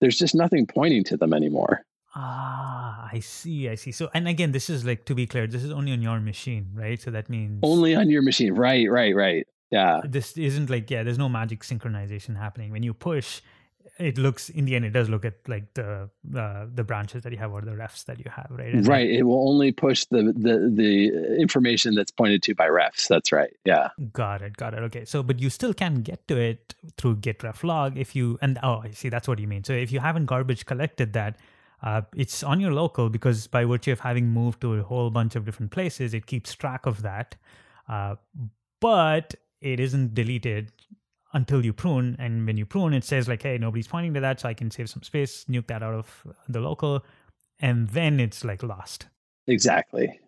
There's just nothing pointing to them anymore. Ah, I see, I see. So and again, this is like to be clear, this is only on your machine, right? So that means Only on your machine. Right, right, right. Yeah. this isn't like yeah there's no magic synchronization happening when you push it looks in the end it does look at like the uh, the branches that you have or the refs that you have right And Right. It will only push the, the the information that's pointed to by refs. That's right. Yeah. got it got it okay so but you still can get to it through git ref log if you and oh i see that's what you mean so if you haven't garbage collected that uh, it's on your local because by virtue of having moved to a whole bunch of different places it keeps track of that uh, but it isn't deleted until you prune and when you prune it says like hey nobody's pointing to that so i can save some space nuke that out of the local and then it's like lost Exactly.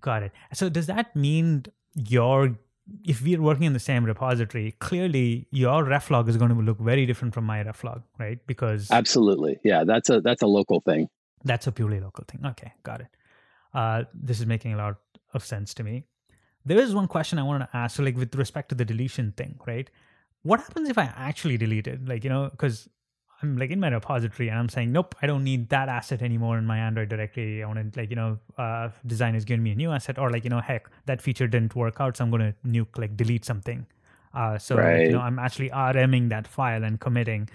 got it so does that mean your if we're working in the same repository clearly your ref log is going to look very different from my ref log right because Absolutely. Yeah. That's a that's a local thing. that's a purely local thing okay got it Uh, this is making a lot of sense to me. There is one question I want to ask. So, like with respect to the deletion thing, right? What happens if I actually delete it? Like, you know, because I'm like in my repository and I'm saying, nope, I don't need that asset anymore in my Android directory. I want to like, you know, uh, design is giving me a new asset or like, you know, heck, that feature didn't work out. So I'm going to nuke, like delete something. Uh, so, right. like, you know, I'm actually RMing that file and committing.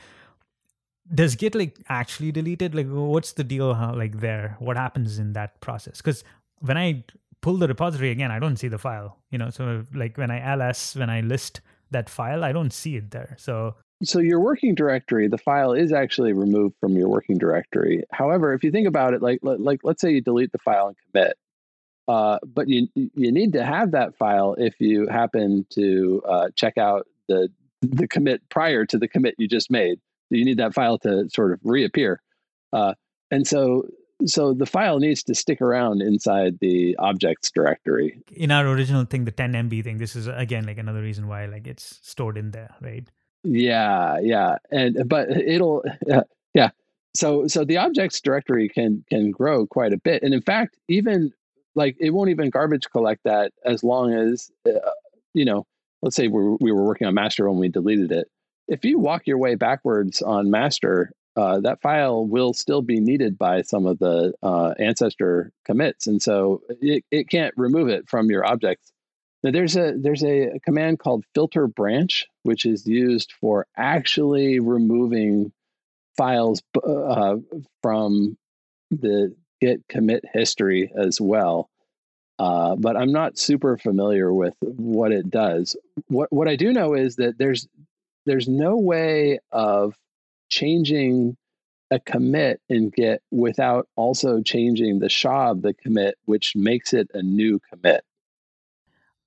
Does Git like actually delete it? Like, what's the deal? How, like there, what happens in that process? Because when I pull the repository again, I don't see the file, you know, so like when I ls, when I list that file, I don't see it there. So so your working directory, the file is actually removed from your working directory. However, if you think about it, like like let's say you delete the file and commit, uh, but you you need to have that file if you happen to uh, check out the the commit prior to the commit you just made. So you need that file to sort of reappear, uh, and so so the file needs to stick around inside the objects directory. In our original thing, the 10 MB thing, this is again like another reason why like it's stored in there, right? Yeah, yeah, and but it'll uh, yeah. So so the objects directory can can grow quite a bit, and in fact, even like it won't even garbage collect that as long as uh, you know. Let's say we we were working on master when we deleted it. If you walk your way backwards on master, uh, that file will still be needed by some of the uh, ancestor commits, and so it, it can't remove it from your objects now, there's a there's a command called filter branch, which is used for actually removing files uh, from the Git commit history as well. Uh, but I'm not super familiar with what it does. What what I do know is that there's there's no way of changing a commit in Git without also changing the SHA of the commit, which makes it a new commit.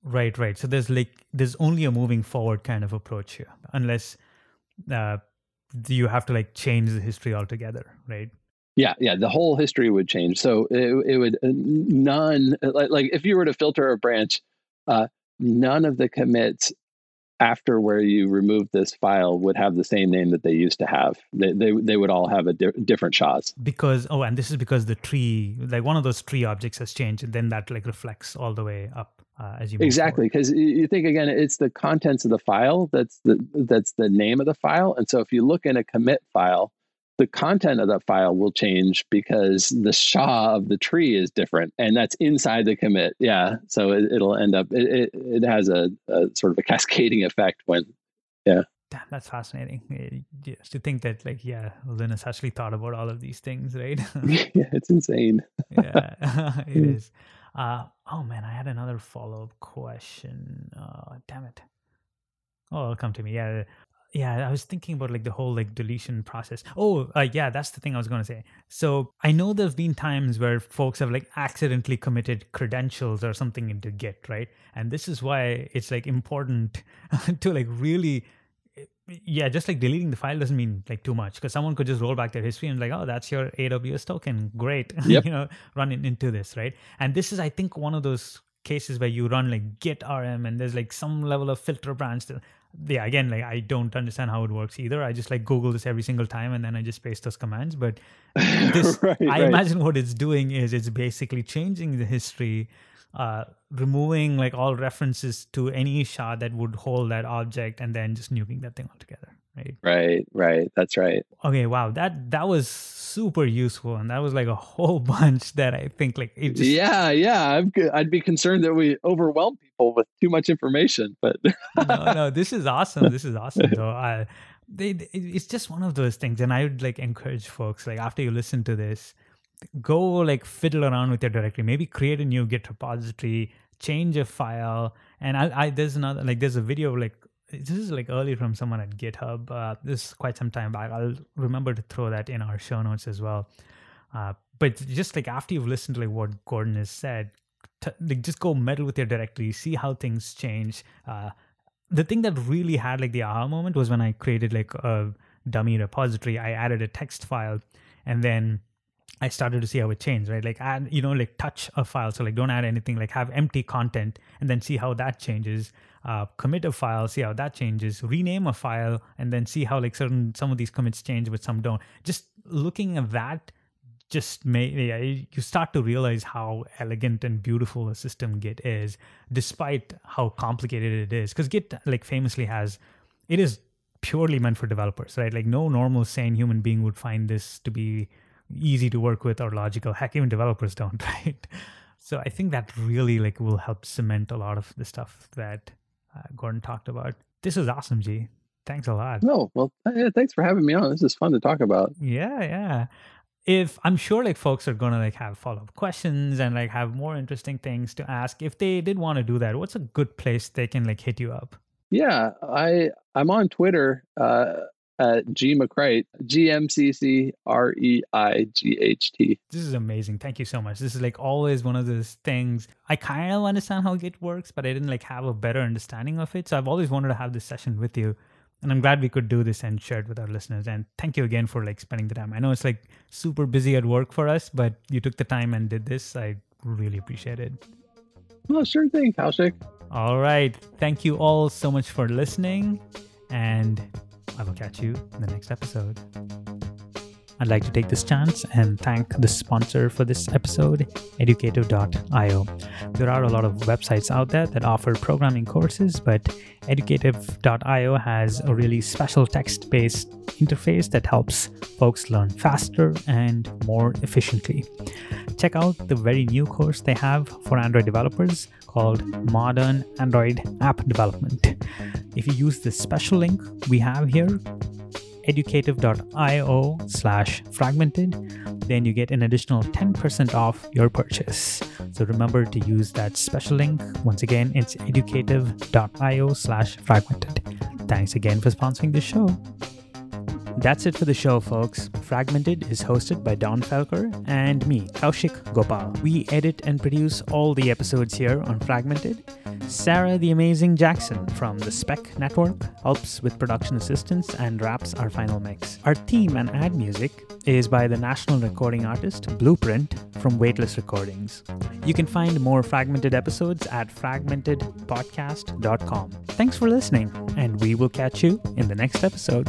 Right, right. So there's like there's only a moving forward kind of approach here, unless uh, you have to like change the history altogether, right? Yeah, yeah. The whole history would change. So it, it would uh, none like like if you were to filter a branch, uh, none of the commits after where you remove this file would have the same name that they used to have. They they, they would all have a di- different SHAs. Because oh, and this is because the tree, like one of those tree objects has changed, and then that like reflects all the way up uh, as you exactly because you think again, it's the contents of the file that's the that's the name of the file, and so if you look in a commit file, the content of that file will change because the SHA of the tree is different and that's inside the commit. Yeah. So it, will end up, it, it, it has a, a, sort of a cascading effect when, yeah. Damn, that's fascinating. Just to think that, like, yeah, Linus actually thought about all of these things, right? yeah, it's insane. yeah, it is. Uh, oh man, I had another follow up question. Uh, damn it. Oh, it'll come to me. Yeah yeah i was thinking about like the whole like deletion process. Oh uh, yeah that's the thing i was going to say. So i know there've been times where folks have like accidentally committed credentials or something into git right? And this is why it's like important to like really yeah just like deleting the file doesn't mean like too much because someone could just roll back their history and like oh that's your aws token. Great yep. you know running into this right? And this is i think one of those cases where you run like git rm and there's like some level of filter branch to, yeah again like i don't understand how it works either. I just like google this every single time and then i just paste those commands. But this right, i right. imagine what it's doing is it's basically changing the history uh, removing like all references to any SHA that would hold that object and then just nuking that thing altogether right? Right right that's right. Okay wow that that was super useful and that was like a whole bunch that i think like it just yeah yeah i i'd be concerned that we overwhelm people with too much information but no no this is awesome this is awesome so i they, it's just one of those things and i would like encourage folks like after you listen to this go like fiddle around with your directory maybe create a new git repository change a file and I, I there's another like there's a video like this is like early from someone at GitHub. Uh, this is quite some time back. I'll remember to throw that in our show notes as well. Uh, but just like after you've listened to like what Gordon has said, t- like just go meddle with your directory, see how things change. Uh, the thing that really had like the aha moment was when I created like a dummy repository. I added a text file, and then I started to see how it changed, right? Like add, you know, like touch a file. So like don't add anything, like have empty content and then see how that changes. Uh, commit a file, see how that changes, rename a file, and then see how like certain some of these commits change, but some don't. Just looking at that just may yeah, you start to realize how elegant and beautiful a system Git is, despite how complicated it is. Because Git, like famously, has it is purely meant for developers, right? Like no normal sane human being would find this to be easy to work with or logical. Heck, even developers don't, right? So I think that really like will help cement a lot of the stuff that Gordon talked about. This is awesome, G. Thanks a lot. No, well, yeah, thanks for having me on. This is fun to talk about. Yeah, yeah. If I'm sure like folks are gonna like have follow up questions and like have more interesting things to ask, if they did want to do that, what's a good place they can like hit you up? Yeah, I I'm on Twitter uh, at G McCreight, G M C C R E I G H T. This is amazing. Thank you so much. This is like always one of those things. I kind of understand how Git works, but I didn't like have a better understanding of it. So I've always wanted to have this session with you and i'm glad we could do this and share it with our listeners and thank you again for like spending the time i know it's like super busy at work for us but you took the time and did this i really appreciate it well sure thing kaushik all right thank you all so much for listening and i will catch you in the next episode I'd like to take this chance and thank the sponsor for this episode, educative.io. There are a lot of websites out there that offer programming courses, but educative.io has a really special text based interface that helps folks learn faster and more efficiently. Check out the very new course they have for Android developers called Modern Android App Development. If you use the special link we have here, educative.io slash fragmented, then you get an additional 10% off your purchase. So remember to use that special link. Once again, it's educative.io slash fragmented. Thanks again for sponsoring the show. That's it for the show, folks. Fragmented is hosted by Donn Felker and me, Kaushik Gopal. We edit and produce all the episodes here on Fragmented. Sarah the Amazing Jackson from the Spec Network helps with production assistance and wraps our final mix. Our theme and ad music is by the national recording artist Blueprint from Weightless Recordings. You can find more fragmented episodes at fragmentedpodcast.com. Thanks for listening, and we will catch you in the next episode.